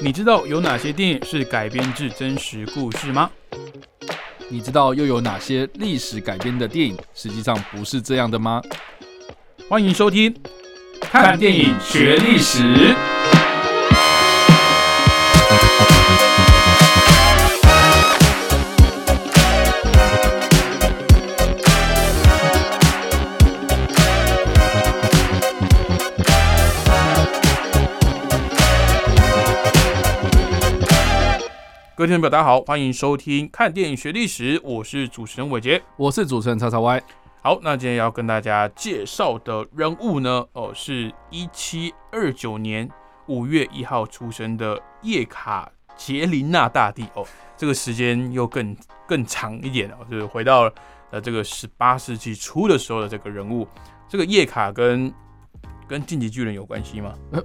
你知道有哪些电影是改编自真实故事吗？你知道又有哪些历史改编的电影实际上不是这样的吗？欢迎收听《看电影学历史》。各位听众朋友，大家好，欢迎收听《看电影学历史》，我是主持人伟杰。我是主持人叉叉 Y。好，那今天要跟大家介绍的人物呢，哦，是一七二九年五月一号出生的叶卡捷琳娜大帝。哦，这个时间又更更长一点哦，就是回到呃这个十八世纪初的时候的这个人物。这个叶卡跟跟晋级巨人有关系吗？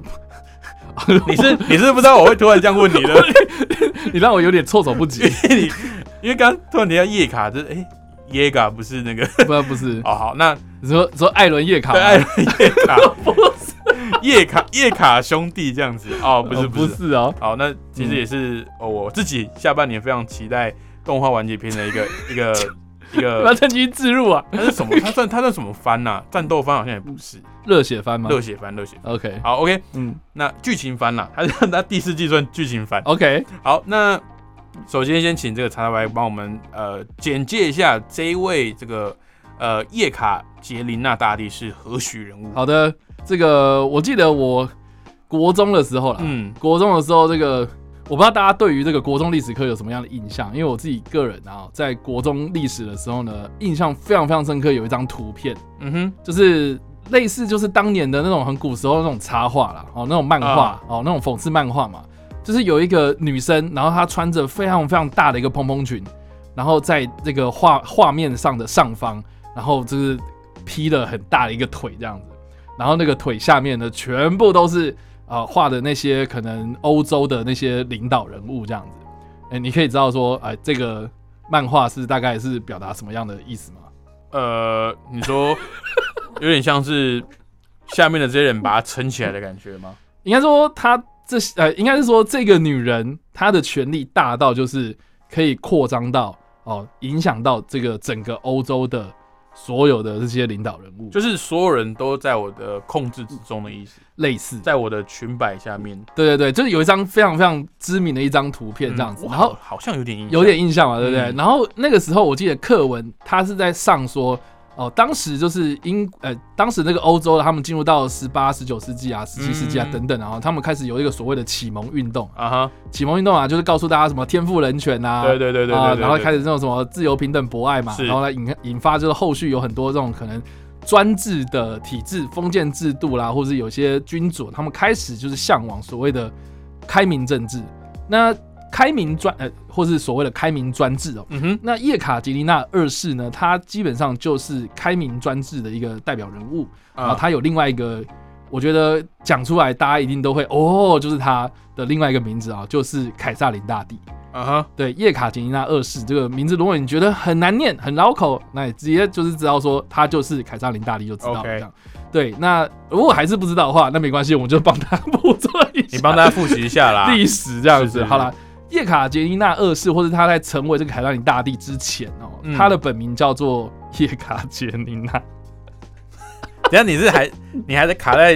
你是你是不知道我会突然这样问你的，你让我有点措手不及。因 为你因为刚刚突然提到叶卡，就是哎耶卡不是那个不不是。哦好，那你说说艾伦叶卡，对艾伦叶卡。不是。叶卡叶卡兄弟这样子。哦，不是哦不是。是哦，好，那其实也是、哦，我自己下半年非常期待动画完结篇的一个一个一个 要，趁机自入啊，他是什么？他算他算什么番呐、战斗番好像也不是，热血番吗热血番，热血番。？OK，好，OK，嗯那剧情番啦，它是他第四季算剧情番。，OK，好，那首先先请这个叉叉 Y 帮我们呃简介一下这一位这个呃叶卡捷琳娜大帝是何许人物？好的，这个我记得我国中的时候啦，嗯国中的时候，这个我不知道大家对于这个国中历史课有什么样的印象，因为我自己个人啊，在国中历史的时候呢，印象非常非常深刻，有一张图片，嗯哼，就是类似就是当年的那种很古时候那种插画啦，哦，那种漫画啊，哦，那种讽刺漫画嘛，就是有一个女生，然后她穿着非常非常大的一个蓬蓬裙，然后在这个画画面上的上方，然后就是劈了很大的一个腿这样子，然后那个腿下面呢，全部都是啊画的那些可能欧洲的那些领导人物这样子，哎、你可以知道说，哎、这个漫画是大概是表达什么样的意思吗？呃，你说 有点像是下面的这些人把它撑起来的感觉吗？应该说他这呃，应该是说这个女人她的权力大到就是可以扩张到哦，影响到这个整个欧洲的所有的这些领导人物，就就是所有人都在我的控制之中的意思，类似，在我的裙摆下面。对对对，就是有一张非常非常知名的一张图片这样子，嗯然后好像有点印象，有点印象嘛，对不对？嗯。然后那个时候我记得课文他是在上说，哦，当时就是英呃，当时那个欧洲他们进入到十八、十九世纪啊、十七世纪啊嗯等等，然后他们开始有一个所谓的启蒙运动。啊哈，启蒙运动啊，就是告诉大家什么天赋人权啊，对对对对然后开始这种什么自由平等博爱嘛，然后来引引发就是后续有很多这种可能专制的体制、封建制度啦，或者是有些君主他们开始就是向往所谓的开明政治。那开明专呃，或是所谓的开明专制哦。嗯哼，那叶卡捷琳娜二世呢，他基本上就是开明专制的一个代表人物。然后啊，他有另外一个，我觉得讲出来大家一定都会哦，就是他的另外一个名字啊，就是凯撒琳大帝。啊哈，对，叶卡捷琳娜二世这个名字，如果你觉得很难念、很绕口，那你直接就是知道说他就是凯撒琳大帝就知道了 OK 这样。对，那如果还是不知道的话，那没关系，我们就帮他补做一下你帮大家复习一下啦。历史这样子。好了，叶卡捷琳娜二世，或者他在成为这个凯撒琳大帝之前哦，嗯。他的本名叫做 叶卡捷琳娜。等一下你是还你还在卡在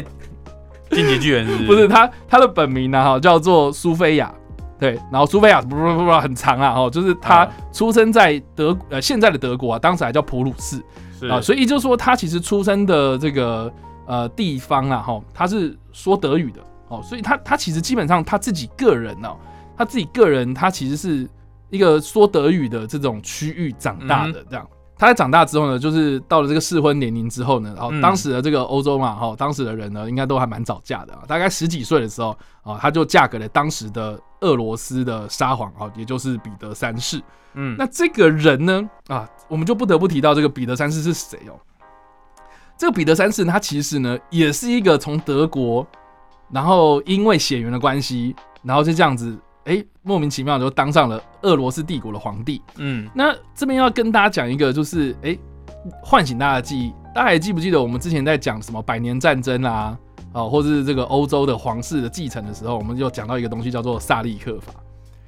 晋级巨人是不是？他他的本名呢、哈，叫做苏菲亚。对，然后苏菲亚不不不不很长啊，哈，就是他啊。出生在德呃现在的德国啊，当时还叫普鲁士。是。啊，所以就是说他其实出生的这个呃地方啊，哈，他是说德语的哦，所以他他其实基本上他自己个人哦，他自己个人他其实是一个说德语的这种区域长大的这样。他在长大之后呢，就是到了这个适婚年龄之后呢，然后嗯当时的这个欧洲嘛，哈，当时的人呢，应该都还蛮早嫁的啊，大概十几岁的时候啊，他就嫁给了当时的俄罗斯的沙皇啊，也就是彼得三世。嗯那这个人呢，啊，我们就不得不提到这个彼得三世是谁哦。这个彼得三世呢，他其实呢也是一个从德国，然后因为血缘的关系，然后就这样子，哎，莫名其妙就当上了俄罗斯帝国的皇帝。嗯那这边要跟大家讲一个，就是哎，唤醒大家的记忆。大家还记不记得我们之前在讲什么百年战争啊？啊，或是这个欧洲的皇室的继承的时候，我们就讲到一个东西叫做萨利克法，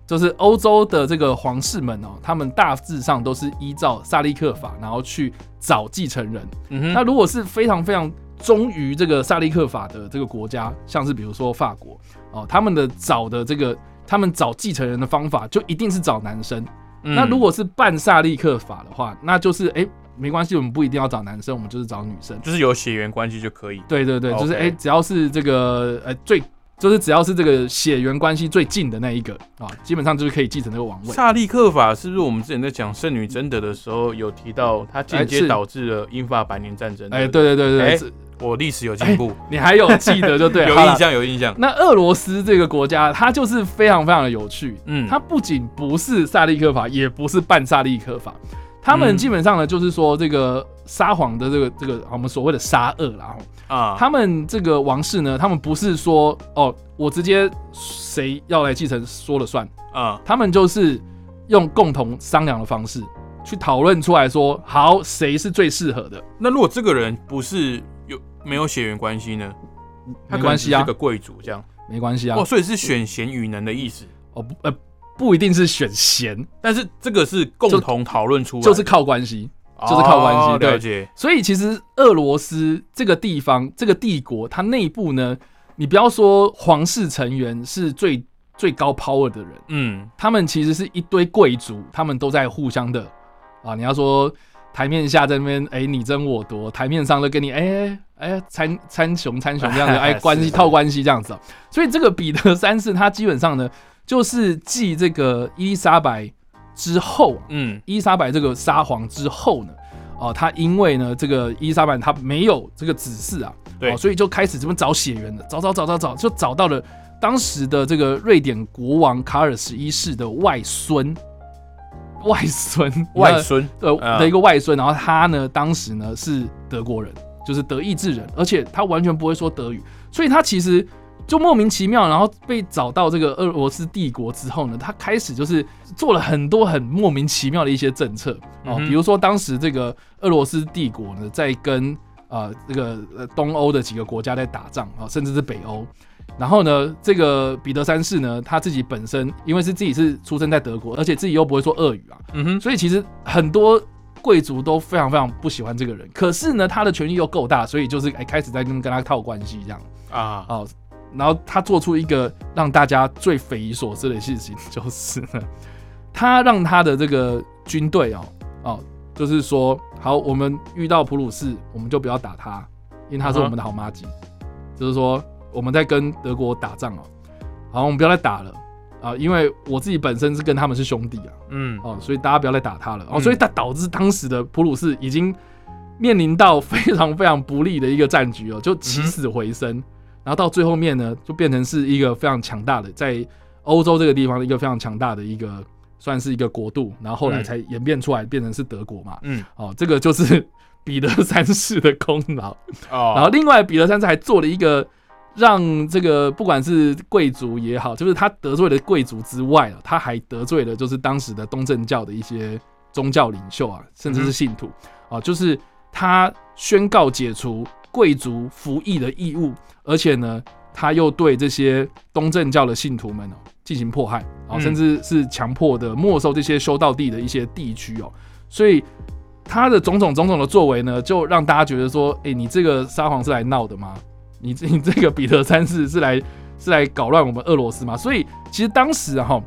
就是欧洲的这个皇室们哦，他们大致上都是依照萨利克法，然后去找继承人。嗯哼，那如果是非常非常忠于这个萨利克法的这个国家，像是比如说法国哦，他们的找的这个他们找继承人的方法就一定是找男生。嗯那如果是半萨利克法的话，那就是哎、没关系，我们不一定要找男生，我们就是找女生。就是有血缘关系就可以。对对对，就是哎、只要是这个呃最，就是只要是这个血缘关系最近的那一个啊，基本上就是可以继承这个王位。萨利克法是不是我们之前在讲圣女贞德的时候有提到，它间接导致了英法百年战争？哎、，对对对对，我历史有进步，你还有记得就对了，有印象，有印象。那俄罗斯这个国家，它就是非常非常的有趣。嗯，它不仅不是萨利克法，也不是半萨利克法，他们嗯基本上呢，就是说这个沙皇的这个这个我们所谓的沙俄啊，他们这个王室呢，他们不是说哦，我直接谁要来继承说了算，啊，他们就是用共同商量的方式去讨论出来说，好，谁是最适合的，那如果这个人不是有没有血缘关系呢？没关系啊只是个，贵族这样。没关系啊哦，，所以是选贤与能的意思。哦不呃不一定是选贤，但是这个是共同讨论出来的，就是靠关系。就是靠关系了解。所以其实俄罗斯这个地方、这个帝国，它内部呢，你不要说皇室成员是最最高 power 的人，嗯，他们其实是一堆贵族，他们都在互相的啊。你要说台面下在那边哎你争我夺，台面上都跟你哎哎参参雄参雄这样子，哎是关系套关系这样子、哦。所以这个彼得三世他基本上呢，就是继这个伊丽莎白之后啊，嗯，伊丽莎白这个沙皇之后呢，哦，他因为呢这个伊丽莎白她没有这个子嗣啊，对。哦，所以就开始这么找血缘的，找找找找找，就找到了当时的这个瑞典国王卡尔十一世的外孙，外孙，外孙？呃啊。的一个外孙，然后他呢当时呢是德国人，就是德意志人，而且他完全不会说德语，所以他其实就莫名其妙，然后被找到这个俄罗斯帝国之后呢，他开始就是做了很多很莫名其妙的一些政策。哦，比如说当时这个俄罗斯帝国呢在跟呃这个呃东欧的几个国家在打仗啊、甚至是北欧。然后呢，这个彼得三世呢，他自己本身因为是自己是出生在德国，而且自己又不会说俄语啊，嗯哼，所以其实很多贵族都非常非常不喜欢这个人。可是呢，他的权力又够大，所以就是哎开始在跟跟他套关系这样啊，哦。然后他做出一个让大家最匪夷所思的事情，就是呢，他让他的这个军队哦哦，就是说好，我们遇到普鲁士，我们就不要打他，因为他是我们的好妈吉。就是说我们在跟德国打仗哦，好，我们不要再打了。啊，因为我自己本身是跟他们是兄弟啊。嗯，哦，所以大家不要再打他了。哦，嗯。所以他导致当时的普鲁士已经面临到非常非常不利的一个战局哦，就起死回生，然后到最后面呢，就变成是一个非常强大的，在欧洲这个地方的一个非常强大的一个算是一个国度，然后后来嗯。才演变出来变成是德国嘛，嗯，哦，这个就是彼得三世的功劳，哦，然后另外彼得三世还做了一个。让这个不管是贵族也好，就是他得罪了贵族之外啊，他还得罪了就是当时的东正教的一些宗教领袖啊，甚至是信徒、啊，就是他宣告解除贵族服役的义务，而且呢，他又对这些东正教的信徒们哦进行迫害啊，嗯。甚至是强迫的没收这些修道地的一些地区哦，所以他的种种种种的作为呢，就让大家觉得说，哎、你这个沙皇是来闹的吗？你这 你这个彼得三世是来是来搞乱我们俄罗斯嘛？所以其实当时啊哈，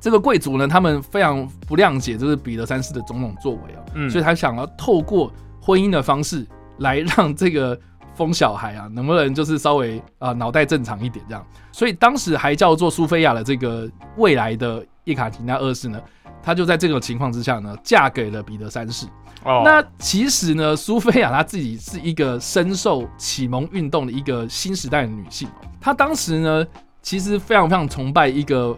这个贵族呢，他们非常不谅解就是彼得三世的种种作为啊，嗯所以他想要透过婚姻的方式来让这个疯小孩啊，能不能就是稍微啊脑袋正常一点这样。所以当时还叫做苏菲亚的这个未来的叶卡捷琳娜二世呢，她就在这种情况之下呢，嫁给了彼得三世。哦，那其实呢，苏菲亚她自己是一个深受启蒙运动的一个新时代的女性哦。她当时呢，其实非常非常崇拜一个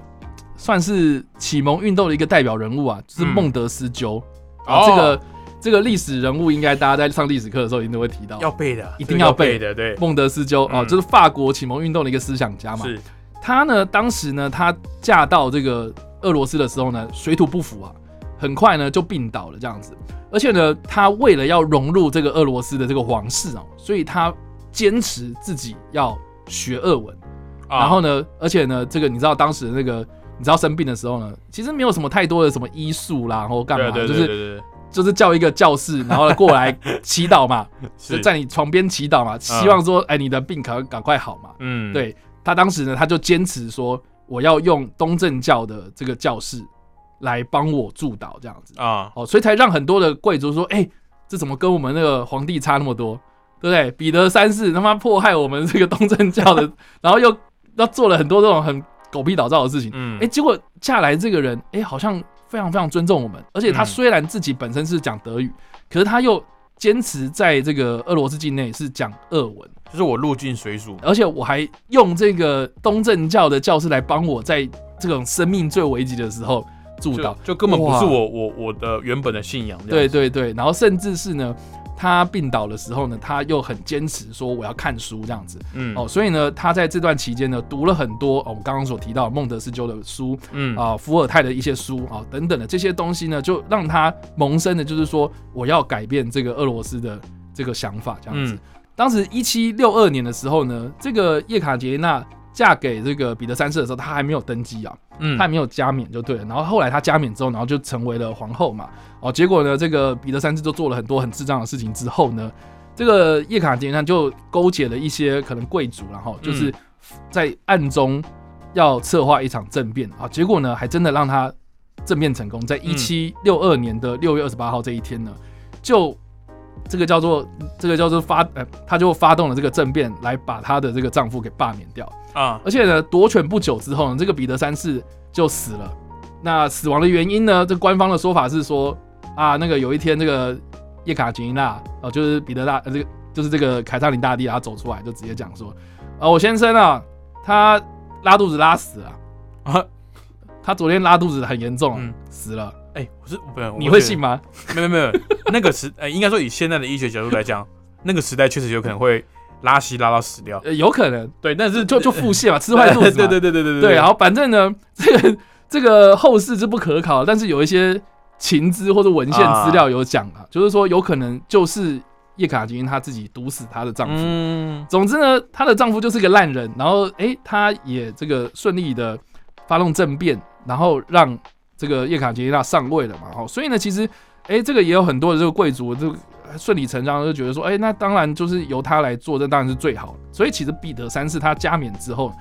算是启蒙运动的一个代表人物啊，就是嗯孟德斯鸠。哦啊，这个这个历史人物，应该大家在上历史课的时候一定都会提到。要背的，一定要背背的，对，孟德斯鸠哦，嗯。就是法国启蒙运动的一个思想家嘛。是，他呢，当时呢，他嫁到这个俄罗斯的时候呢，水土不服啊，很快呢就病倒了这样子。而且呢，他为了要融入这个俄罗斯的这个皇室啊，所以他坚持自己要学俄文，啊。然后呢，而且呢，这个你知道当时的那个，你知道生病的时候呢，其实没有什么太多的什么医术啦，然后干嘛，就是就是叫一个教士，然后过来祈祷嘛，就在你床边祈祷嘛，希望说，哎，你的病赶赶快好嘛。嗯，对他当时呢，他就坚持说，我要用东正教的这个教士来帮我助导这样子。啊，哦，所以才让很多的贵族说，哎、这怎么跟我们那个皇帝差那么多，对不对？彼得三世他妈迫害我们这个东正教的，然后又要做了很多这种很狗屁倒灶的事情，嗯。哎、，结果下来这个人，哎、好像非常非常尊重我们，而且他嗯虽然自己本身是讲德语，可是他又坚持在这个俄罗斯境内是讲俄文，就是我入境随俗，而且我还用这个东正教的教士来帮我在这种生命最危急的时候助导就。就根本不是我我我的原本的信仰，对对对，然后甚至是呢，他病倒的时候呢，他又很坚持说我要看书这样子。嗯，哦，所以呢，他在这段期间呢，读了很多哦，我们刚刚所提到孟德斯鸠的书嗯。啊、伏尔泰的一些书啊、等等的这些东西呢，就让他萌生的就是说我要改变这个俄罗斯的这个想法这样子。嗯。当时一七六二年的时候呢，这个叶卡捷琳娜嫁给这个彼得三世的时候，她还没有登基啊，嗯她还没有加冕就对了。然后后来她加冕之后，然后就成为了皇后嘛。哦，结果呢，这个彼得三世就做了很多很智障的事情之后呢，这个叶卡捷琳娜就勾结了一些可能贵族，然后就是在暗中要策划一场政变啊。结果呢，还真的让他政变成功，在一七六二年的六月二十八号这一天呢，就这个叫做这个叫做发呃，她就发动了这个政变，来把她的这个丈夫给罢免掉。啊，而且呢，夺权不久之后呢，这个彼得三世就死了。那死亡的原因呢？这官方的说法是说啊，那个有一天这个叶卡捷琳娜哦，就是彼得大呃这个就是这个凯撒琳大帝，他走出来就直接讲说啊，我先生啊，他拉肚子拉死了啊，他昨天拉肚子很严重，嗯死了，哎，我是不是你会信？吗？没有没有，那个时，呃，应该说以现在的医学角度来讲，那个时代确实有可能会拉稀拉到死掉，呃，有可能。对，但是就就腹泻嘛，吃坏肚子嘛，对对对对对对，然后反正呢，这个这个后世是不可考，但是有一些情资或者文献资料有讲啊，就是说有可能就是叶卡捷琳她自己毒死她的丈夫。嗯。总之呢，她的丈夫就是个烂人，然后诶，她也这个顺利的发动政变，然后让这个叶卡捷琳娜上位了嘛。哦，所以呢，其实诶，这个也有很多的这个贵族就顺理成章地就觉得说，哎，那当然就是由他来做，这当然是最好的。所以其实彼得三世他加冕之后，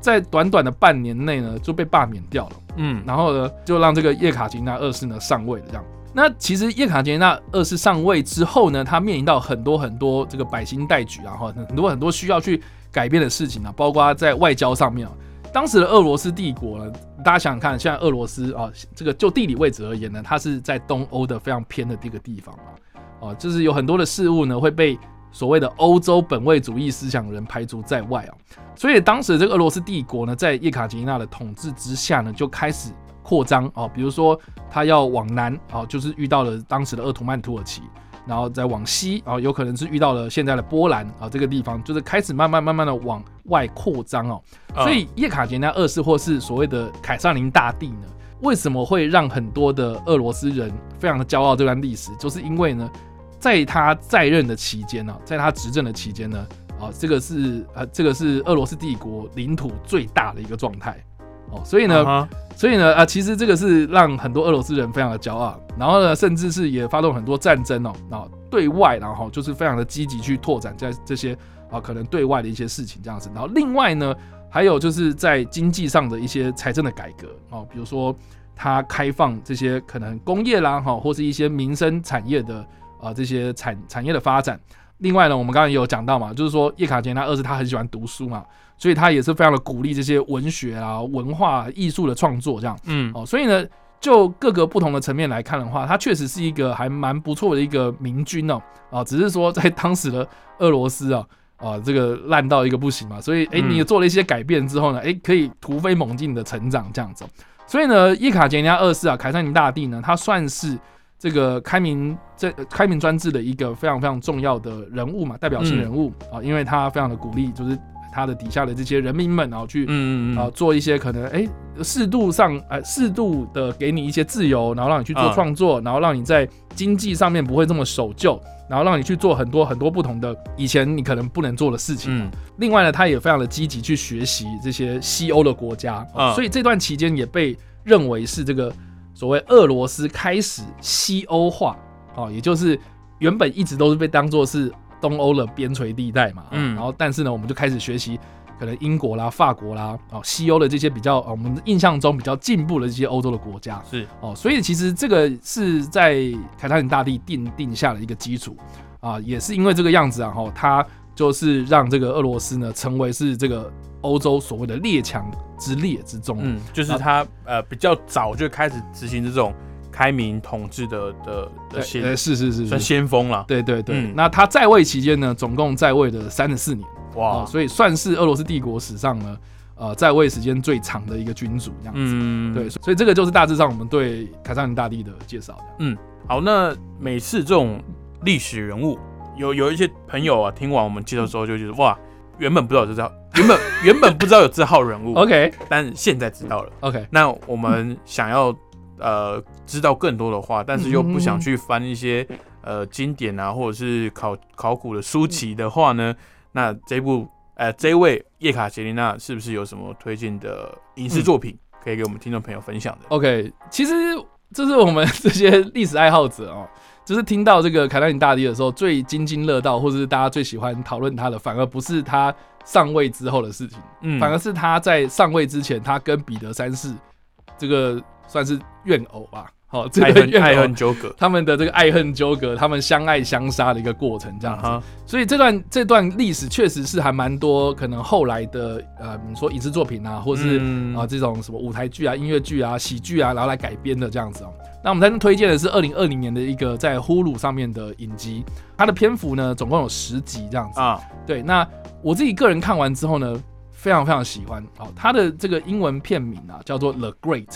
在短短的半年内呢就被罢免掉了。嗯然后呢，就让这个叶卡捷琳娜二世呢上位了。这样，那其实叶卡捷琳娜二世上位之后呢，他面临到很多很多这个百姓待举啊，哈，很多很多需要去改变的事情啊，包括在外交上面啊。当时的俄罗斯帝国呢，大家想想看，现在俄罗斯啊，这个就地理位置而言呢，它是在东欧的非常偏的这个地方啊，哦、就是有很多的事物呢会被所谓的欧洲本位主义思想人排除在外啊。所以当时这个俄罗斯帝国呢，在叶卡捷琳娜的统治之下呢，就开始扩张哦，比如说他要往南哦，就是遇到了当时的鄂图曼土耳其，然后再往西哦，有可能是遇到了现在的波兰啊、这个地方，就是开始慢慢慢慢的往外扩张哦。啊所以叶卡捷琳娜二世或是所谓的凯撒琳大帝呢，为什么会让很多的俄罗斯人非常的骄傲这段历史？就是因为呢，在他在任的期间呢、在他执政的期间呢，啊，这个是呃，这个是俄罗斯帝国领土最大的一个状态。哦，所以呢，所以呢，啊，其实这个是让很多俄罗斯人非常的骄傲，然后呢，甚至是也发动很多战争哦，然后对外，然后就是非常的积极去拓展在这些啊可能对外的一些事情这样子，然后另外呢，还有就是在经济上的一些财政的改革哦，比如说他开放这些可能工业啦哈，或是一些民生产业的啊这些产产业的发展。另外呢，我们刚才也有讲到嘛，就是说叶卡捷琳娜二世他很喜欢读书嘛，所以他也是非常的鼓励这些文学啊、文化艺术的创作这样。嗯哦，所以呢，就各个不同的层面来看的话，他确实是一个还蛮不错的一个明君哦。啊，只是说在当时的俄罗斯啊，啊，这个烂到一个不行嘛，所以哎，嗯你也做了一些改变之后呢，哎，可以突飞猛进的成长这样子哦。所以呢，叶卡捷琳娜二世啊，凯撒琳大帝呢，他算是这个开明这呃开明专制的一个非常非常重要的人物嘛，代表性人物啊，因为他非常的鼓励就是他的底下的这些人民们，然后去啊、嗯嗯。嗯，做一些可能哎适度上呃适度的给你一些自由，然后让你去做嗯创作，然后让你在经济上面不会这么守旧，然后让你去做很多很多不同的以前你可能不能做的事情。嗯。另外呢，他也非常的积极去学习这些西欧的国家，所以这段期间也被认为是这个所谓俄罗斯开始西欧化，哦，也就是原本一直都是被当做是东欧的边陲地带嘛，然后但是呢，我们就开始学习可能英国啦、法国啦，哦，西欧的这些比较、哦我们印象中比较进步的这些欧洲的国家，是。哦，所以其实这个是在凯撒琳大帝定定下了一个基础。啊，也是因为这个样子啊，哈，他就是让这个俄罗斯呢成为是这个欧洲所谓的列强之列之中，嗯，就是他呃比较早就开始执行这种开明统治的的先呃是是是算，先锋了。对对对。嗯那他在位期间呢，总共在位的三十四年哇哦，，所以算是俄罗斯帝国史上呢，呃，在位时间最长的一个君主这样子。嗯，对，所以这个就是大致上我们对凯撒琳大帝的介绍嗯。好，那每次这种历史人物，有有一些朋友啊，听完我们介绍之后就觉得哇，原本不知道有这号，原本 原本不知道有这号人物，OK 但现在知道了。OK，那我们想要呃知道更多的话，但是又不想去翻一些呃经典啊，或者是考考古的书籍的话呢，那这部呃这位叶卡捷琳娜是不是有什么推荐的影视作品、可以给我们听众朋友分享的？OK，其实这是我们这些历史爱好者哦，就是听到这个凯莱琳大帝的时候最津津乐道，或者是大家最喜欢讨论他的，反而不是他上位之后的事情，嗯。反而是他在上位之前，他跟彼得三世这个算是怨偶吧，好、这个怨偶恨纠葛他们的这个爱恨纠葛，他们相爱相杀的一个过程，这样子。所以这段这段历史确实是还蛮多，可能后来的呃，你说影视作品啊，或是嗯啊、这种什么舞台剧啊、音乐剧啊、喜剧啊，然后来改编的这样子哦。那我们在这推荐的是二零二零年的一个在呼噜上面的影集，它的篇幅呢总共有十集这样子。啊对，那我自己个人看完之后呢，非常非常喜欢。哦，它的这个英文片名啊叫做《The Great》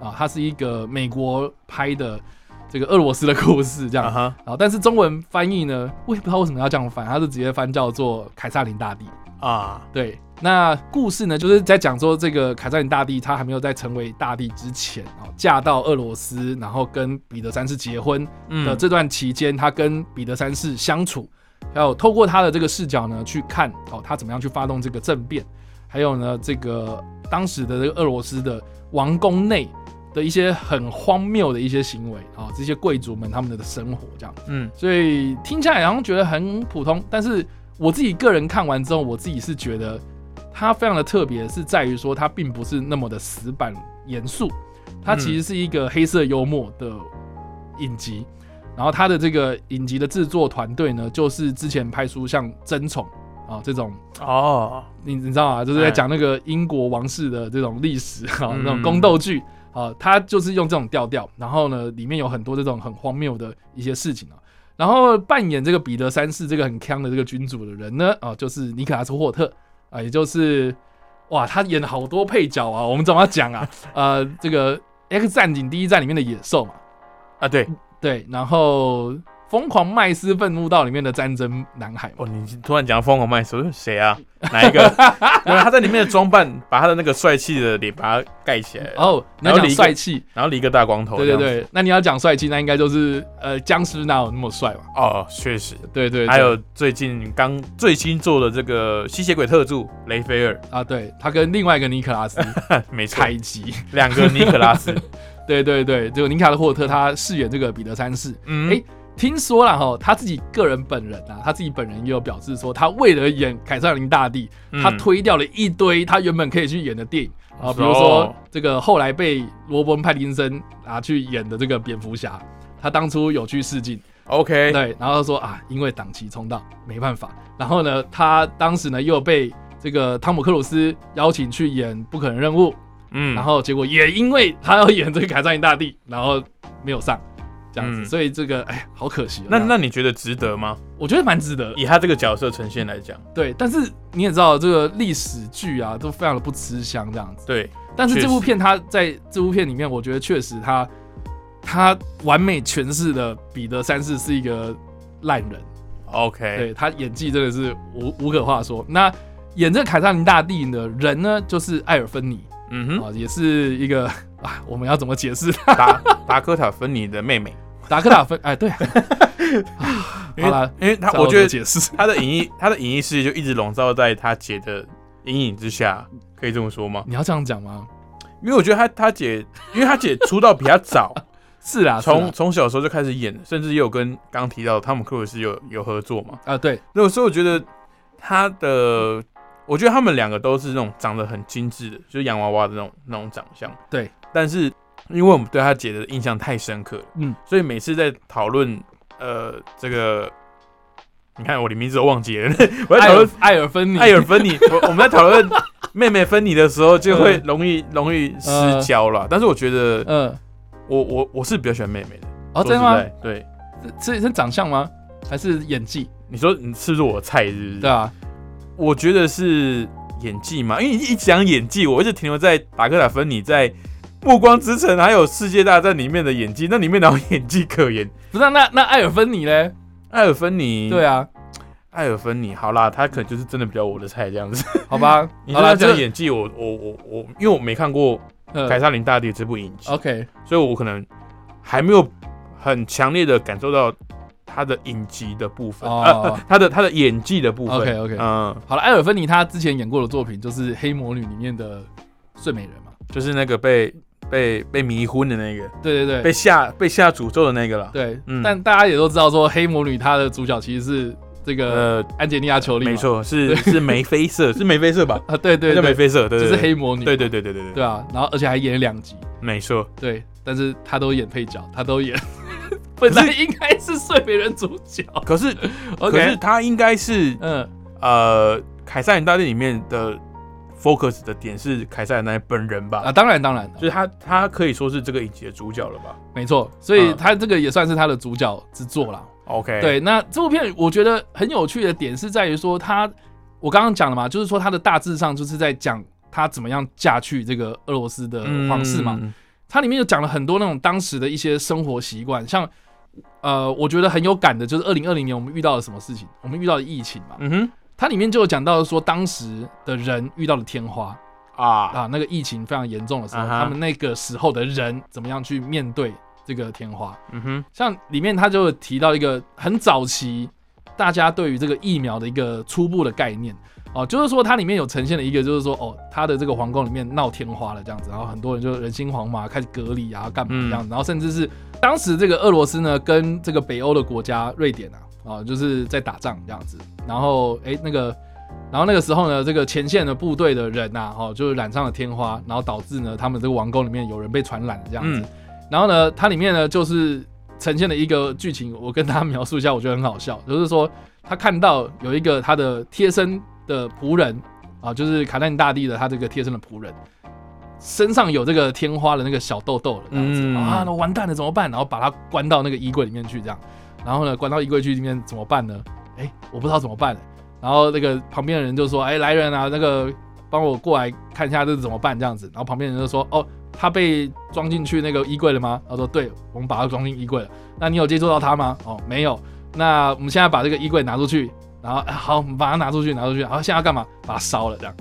啊，它是一个美国拍的这个俄罗斯的故事这样。啊哈啊，但是中文翻译呢，我也不知道为什么要这样翻，它是直接翻叫做凯撒琳大帝。啊对，那故事呢，就是在讲说这个凯撒琳大帝，他还没有在成为大帝之前哦，嫁到俄罗斯，然后跟彼得三世结婚的嗯这段期间，他跟彼得三世相处，还有透过他的这个视角呢，去看哦，他怎么样去发动这个政变，还有呢，这个当时的这个俄罗斯的王宫内的一些很荒谬的一些行为啊、这些贵族们他们的生活这样。嗯所以听起来好像觉得很普通，但是我自己个人看完之后，我自己是觉得它非常的特别，是在于说它并不是那么的死板严肃，它其实是一个黑色幽默的影集。然后它的这个影集的制作团队呢，就是之前拍出像《争宠》啊这种，哦你你知道啊？就是在讲那个英国王室的这种历史啊，嗯那种宫斗剧啊，他就是用这种调调，然后呢，里面有很多这种很荒谬的一些事情啊。然后扮演这个彼得三世这个很强的这个君主的人呢，啊，就是尼可拉斯霍特啊，也就是哇，他演了好多配角啊，我们怎么讲啊？呃，这个《X 战警》第一站里面的野兽嘛，啊对对，然后《疯狂麦斯愤怒到》里面的战争男孩，哦，你突然讲疯狂麦斯谁啊？哪一个？因为他在里面的装扮，把他的那个帅气的脸把它盖起来，哦，你要讲然后理一个帅气，然后理一个大光头。对对，对，那你要讲帅气，那应该就是呃，僵尸哪有那么帅嘛？哦，确实。对对，对还有最近刚最新做的这个吸血鬼特助雷菲尔，啊，对他跟另外一个尼克拉斯 没错，凯奇，两个尼克拉斯。对 对对，这个尼卡的霍特他饰演这个彼得三世。嗯，哎听说了哈，他自己个人本人啊，他自己本人也有表示说，他为了演凯撒琳大帝，嗯。他推掉了一堆他原本可以去演的电影啊，哦。比如说这个后来被罗伯恩派丁森啊去演的这个蝙蝠侠，他当初有去试镜。OK，对，然后他说啊，因为档期冲到，没办法。然后呢，他当时呢又被这个汤姆克鲁斯邀请去演《不可能任务》，嗯，然后结果也因为他要演这个凯撒琳大帝，然后没有上，这样子，嗯所以这个哎，好可惜哦。那那你觉得值得吗？我觉得蛮值得，以他这个角色呈现来讲，对。但是你也知道，这个历史剧啊，都非常的不吃香这样子。对，但是这部实片它在这部片里面，我觉得确实他他完美诠释了彼得三世是一个烂人。OK，对他演技真的是无无可话说。那演这个凯撒琳大帝的人呢，就是艾尔芬尼嗯哼，啊，也是一个 啊，我们要怎么解释？达达科塔芬尼的妹妹，达克塔分，哎，对，因为好了，因为他我觉得解释，他的演艺 他的演艺事业就一直笼罩在他姐的阴影之下，可以这么说吗？你要这样讲吗？因为我觉得他他姐，因为他姐出道比较早，是啊，从啊从小时候就开始演，甚至也有跟刚刚提到的汤姆克鲁斯有有合作嘛。啊，对，那所以我觉得他的，我觉得他们两个都是那种长得很精致的，就是洋娃娃的那种那种长相。对，但是因为我们对他姐的印象太深刻了，嗯，所以每次在讨论呃这个，你看我的名字都忘记了，我在讨论艾尔芬尼，艾尔芬尼，我我们在讨论 妹妹芬妮的时候，就会容易容易失焦了。但是我觉得嗯，我我我是比较喜欢妹妹的。哦，真的吗？对，是是长相吗？还是演技？你说你是不是我的菜？是不是？对啊，我觉得是演技嘛，因为你一讲演技，我一直停留在达克塔芬妮在《暮光之城》还有《世界大战》里面的演技，那里面哪有演技可言？不是啊那那艾尔芬尼嘞？艾尔芬尼，对啊，艾尔芬尼，好啦，他可能就是真的比较我的菜这样子。好吧，你好了，这讲演技，我我我我，因为我没看过《呃凯撒琳大帝》这部影集，OK，所以我可能还没有很强烈的感受到他的影集的部分，哦呃呃他的他的演技的部分。OK，OK 嗯，好了，艾尔芬尼她之前演过的作品就是《黑魔女》里面的睡美人嘛。就是那个被被被迷昏的那个，对对对，被下被下诅咒的那个了。对，嗯。但大家也都知道说，黑魔女她的主角其实是这个呃，安吉丽亚·裘丽，没，错，是是梅菲瑟，是梅菲瑟吧？啊，对对对，叫梅菲瑟，对就对对，是黑魔女，对对对对对对。对啊，然后而且还演了两集，没错。对，但是她都演配角，她都演，本来应该是睡美人主角可是 可是他应该是嗯，呃《凯撒琳大帝》里面的 focus 的点是凯撒琳大帝本人吧？啊，当然当然，就是他他可以说是这个影集的主角了吧没错，所以嗯她这个也算是他的主角之作啦。？OK，，对，那这部片我觉得很有趣的点是在于说，他我刚刚讲了嘛，就是说他的大致上就是在讲他怎么样嫁去这个俄罗斯的皇室嘛。嗯它里面有讲了很多那种当时的一些生活习惯，像呃，我觉得很有感的，就是二零二零年我们遇到了什么事情？我们遇到了疫情嘛。嗯哼它里面就有讲到说，当时的人遇到了天花。啊，啊，那个疫情非常严重的时候，他们那个时候的人怎么样去面对这个天花？嗯哼，像里面他就有提到一个很早期大家对于这个疫苗的一个初步的概念。哦，就是说它里面有呈现了一个，就是说哦，他的这个皇宫里面闹天花了这样子，然后很多人就人心惶惶，开始隔离啊，干嘛这样子，然后甚至是当时这个俄罗斯呢跟这个北欧的国家瑞典啊，啊、就是在打仗这样子，然后哎那个。然后那个时候呢，这个前线的部队的人呐、哦，就是染上了天花，然后导致呢，他们这个王宫里面有人被传染这样子。嗯然后呢，它里面呢就是呈现了一个剧情，我跟大家 描述一下，我觉得很好笑，就是说他看到有一个他的贴身的仆人啊，就是卡丹大帝的他这个贴身的仆人。身上有这个天花的那个小痘痘了，这样子、嗯啊，那完蛋了怎么办？然后把它关到那个衣柜里面去，这样，然后呢，关到衣柜去里面怎么办呢？哎，我不知道怎么办。然后那个旁边的人就说：“哎，来人啊，那个帮我过来看一下这是怎么办？”这样子。然后旁边人就说：“哦，他被装进去那个衣柜了吗？”他说：“对，我们把他装进衣柜了。那你有接触到他吗？哦，没有。那我们现在把这个衣柜拿出去，然后、啊好，我们把它拿出去，拿出去。然后现在要干嘛？把它烧了，这样。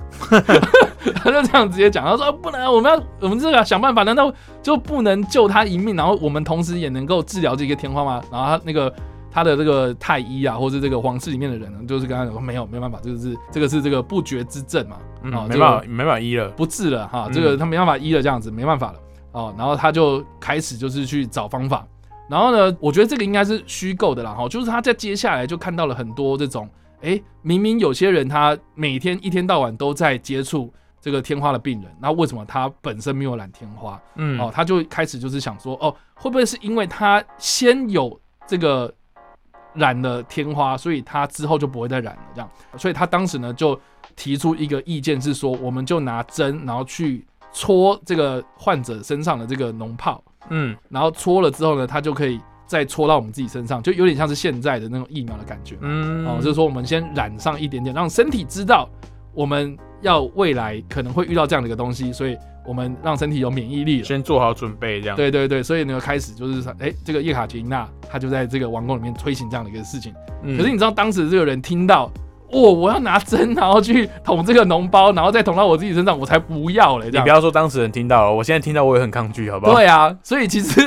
他就这样直接讲，他说、啊不能，我们要我们这个想办法，难道就不能救他一命？然后我们同时也能够治疗这个天花吗？然后他那个。他的这个太医啊，或者这个皇室里面的人呢，就是跟他讲说没有，没有办法，这个是这个是这个不绝之症嘛，嗯哦，没办法，没办法医了。不治了哈，嗯这个他没办法医了，这样子没办法了哦。然后他就开始就是去找方法，然后呢，我觉得这个应该是虚构的啦哈，就是他在接下来就看到了很多这种，哎，明明有些人他每天一天到晚都在接触这个天花的病人，那为什么他本身没有染天花？嗯哦，他就开始就是想说，哦，会不会是因为他先有这个染了天花，所以他之后就不会再染了这样？所以他当时呢就提出一个意见是说，我们就拿针，然后去戳这个患者身上的这个脓泡，嗯然后搓了之后呢，它就可以再搓到我们自己身上，就有点像是现在的那种疫苗的感觉。嗯哦，就是说我们先染上一点点，让身体知道我们要未来可能会遇到这样的一个东西，所以我们让身体有免疫力了。先做好准备这样。对对对，所以呢，开始就是说，哎，这个叶卡捷琳娜她就在这个王宫里面推行这样的一个事情。嗯，可是你知道当时这个人听到哦，我要拿针，然后去捅这个脓包，然后再捅到我自己身上，我才不要嘞！你不要说当事人听到了，我现在听到我也很抗拒，好不好？对啊，所以其实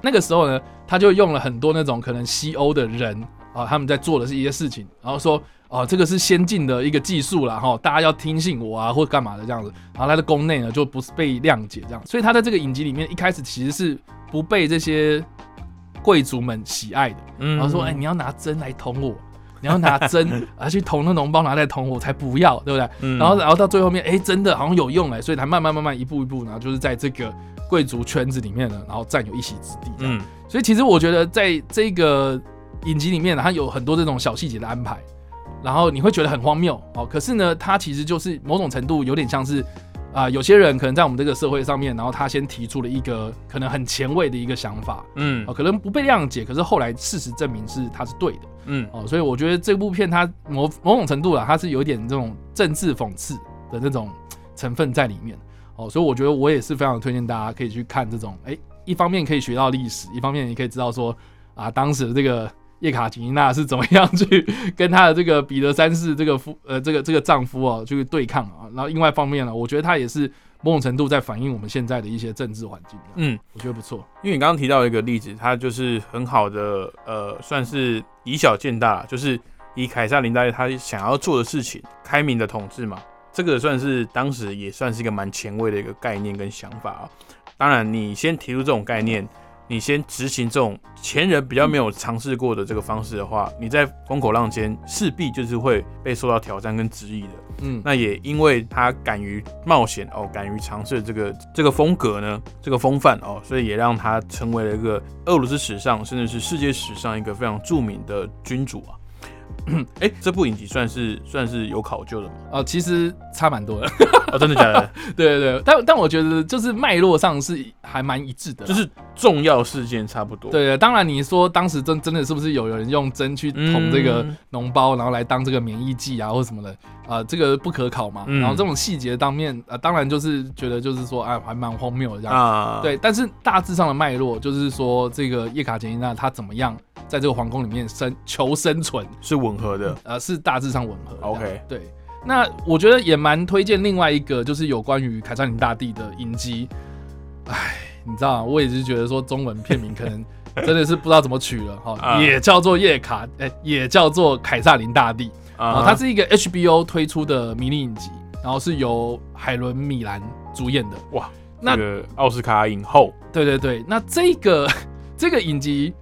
那个时候呢，他就用了很多那种可能西欧的人啊，他们在做的是一些事情，然后说哦，这个是先进的一个技术啦，哈，大家要听信我啊，或者干嘛的这样子。然后他的宫内呢，就不是被谅解这样，所以他在这个影集里面一开始其实是不被这些贵族们喜爱的。嗯然后说，哎、你要拿针来捅我，你要拿针 啊去捅那脓包，拿来捅我，才不要，对不对？嗯然后，然后到最后面，哎、真的好像有用哎，所以才慢慢慢慢一步一步，然后就是在这个贵族圈子里面呢，然后占有一席之地。所以其实我觉得在这个影集里面呢，它有很多这种小细节的安排，然后你会觉得很荒谬哦。可是呢，它其实就是某种程度有点像是啊、有些人可能在我们这个社会上面，然后他先提出了一个可能很前卫的一个想法嗯哦，可能不被谅解，可是后来事实证明是他是对的。嗯哦，所以我觉得这部片它某某种程度啊，它是有点这种政治讽刺的那种成分在里面。哦，所以我觉得我也是非常推荐大家可以去看这种，哎、一方面可以学到历史，一方面也可以知道说啊，当时的这个叶卡捷琳娜是怎么样去跟她的这个彼得三世这个夫呃这个这个丈夫哦去对抗啊。然后另外一方面呢，我觉得它也是某种程度在反映我们现在的一些政治环境。嗯，嗯，我觉得不错。因为你刚刚提到一个例子，它就是很好的，呃，算是以小见大，就是以凯撒林大帝他想要做的事情，开明的统治嘛，这个算是当时也算是一个蛮前卫的一个概念跟想法啊。当然，你先提出这种概念，你先执行这种前人比较没有尝试过的这个方式的话，你在风口浪尖势必就是会被受到挑战跟质疑的。嗯，那也因为他敢于冒险哦，敢于尝试这个这个风格呢，这个风范哦，所以也让他成为了一个俄罗斯史上甚至是世界史上一个非常著名的君主啊。哎、这部影集算是算是有考究的吗？哦，其实差蛮多的。哦，真的假的？对对对，但但我觉得就是脉络上是还蛮一致的，就是重要事件差不多。对对，当然你说当时真真的是不是有人用针去捅这个嗯脓包，然后来当这个免疫剂啊或什么的啊、这个不可考嘛。嗯然后这种细节当面啊、当然就是觉得就是说啊，还蛮荒谬的这样。啊，对，但是大致上的脉络就是说，这个叶卡捷琳娜她怎么样在这个皇宫里面生求生存，是吻合的。呃，是大致上吻合。OK 对。那我觉得也蛮推荐另外一个，就是有关于凯撒林大帝的影集。哎，你知道啊，我也是觉得说中文片名可能真的是不知道怎么取了哈，啊也叫做叶卡，哎、也叫做凯撒林大帝啊、啊，它是一个 HBO 推出的迷你影集，然后是由海伦米兰主演的。哇，那个奥斯卡影后，对对对，那这个 这个影集，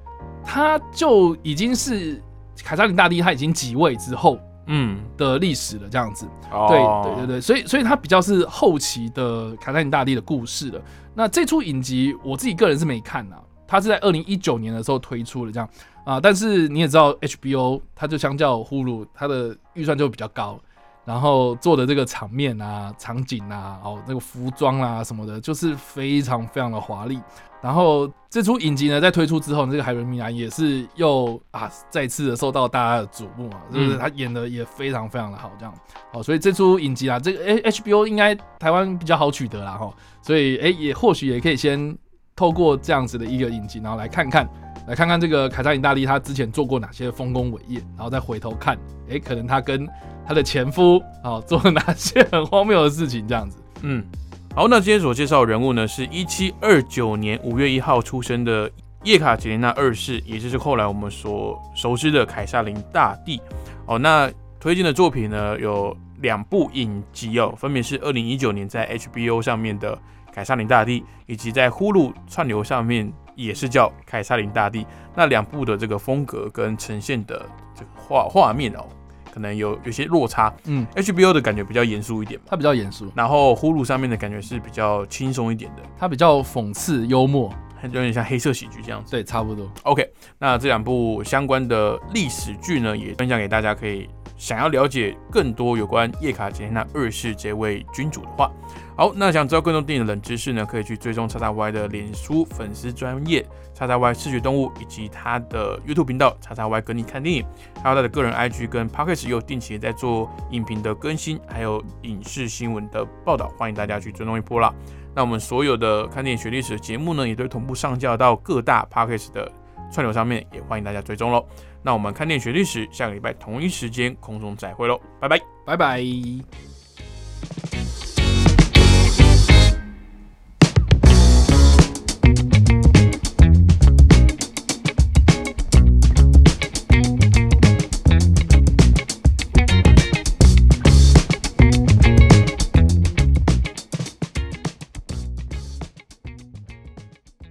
它就已经是凯撒林大帝他已经即位之后嗯，的历史了，这样子。哦。对对对对，所以所以他比较是后期的凯撒林大帝的故事了。那这出影集我自己个人是没看呐、它是在二零一九年的时候推出的这样。啊、但是你也知道 HBO 它就相较呼噜它的预算就比较高，然后做的这个场面啊、场景啊、哦那个服装啊什么的，就是非常非常的华丽。然后这出影集呢，在推出之后，这个海伦米兰也是又啊再次的受到大家的瞩目啊，就是嗯他演的也非常非常的好，这样。哦，所以这出影集啊，这个 H HBO 应该台湾比较好取得啦哈，所以哎、也或许也可以先透过这样子的一个影集，然后来看看，来看看这个凯撒琳大帝他之前做过哪些丰功伟业，然后再回头看，哎、可能他跟他的前夫哦做了哪些很荒谬的事情，这样子。嗯，好，那今天所介绍人物呢，是一七二九年五月一号出生的叶卡捷琳娜二世，也就是后来我们所熟知的凯撒琳大帝。哦，那推荐的作品呢有两部影集哦，分别是二零一九年在 HBO 上面的《凯撒琳大帝》，以及在呼噜串流上面也是叫《凯撒琳大帝》。那两部的这个风格跟呈现的这个画画面哦，可能有有些落差。嗯，HBO 的感觉比较严肃一点嘛。他比较严肃，然后呼噜上面的感觉是比较轻松一点的，它比较讽刺幽默，有点像黑色喜剧这样子。对，差不多。OK，那这两部相关的历史剧呢，也分享给大家，可以想要了解更多有关叶卡捷琳娜二世这位君主的话。好，那想知道更多电影的冷知识呢，可以去追踪叉叉 Y 的脸书粉丝专业叉叉 Y 视觉动物，以及他的 YouTube 频道叉叉 Y 跟你看电影，还有他的个人 IG 跟 Pocket，也有定期在做影评的更新，还有影视新闻的报道，欢迎大家去追踪一波啦。那我们所有的看电影学历史的节目呢，也都同步上架到各大 Podcast 的串流上面也欢迎大家追踪喽。那我们看电影学历史，下个礼拜同一时间空中再会喽，拜拜。拜拜。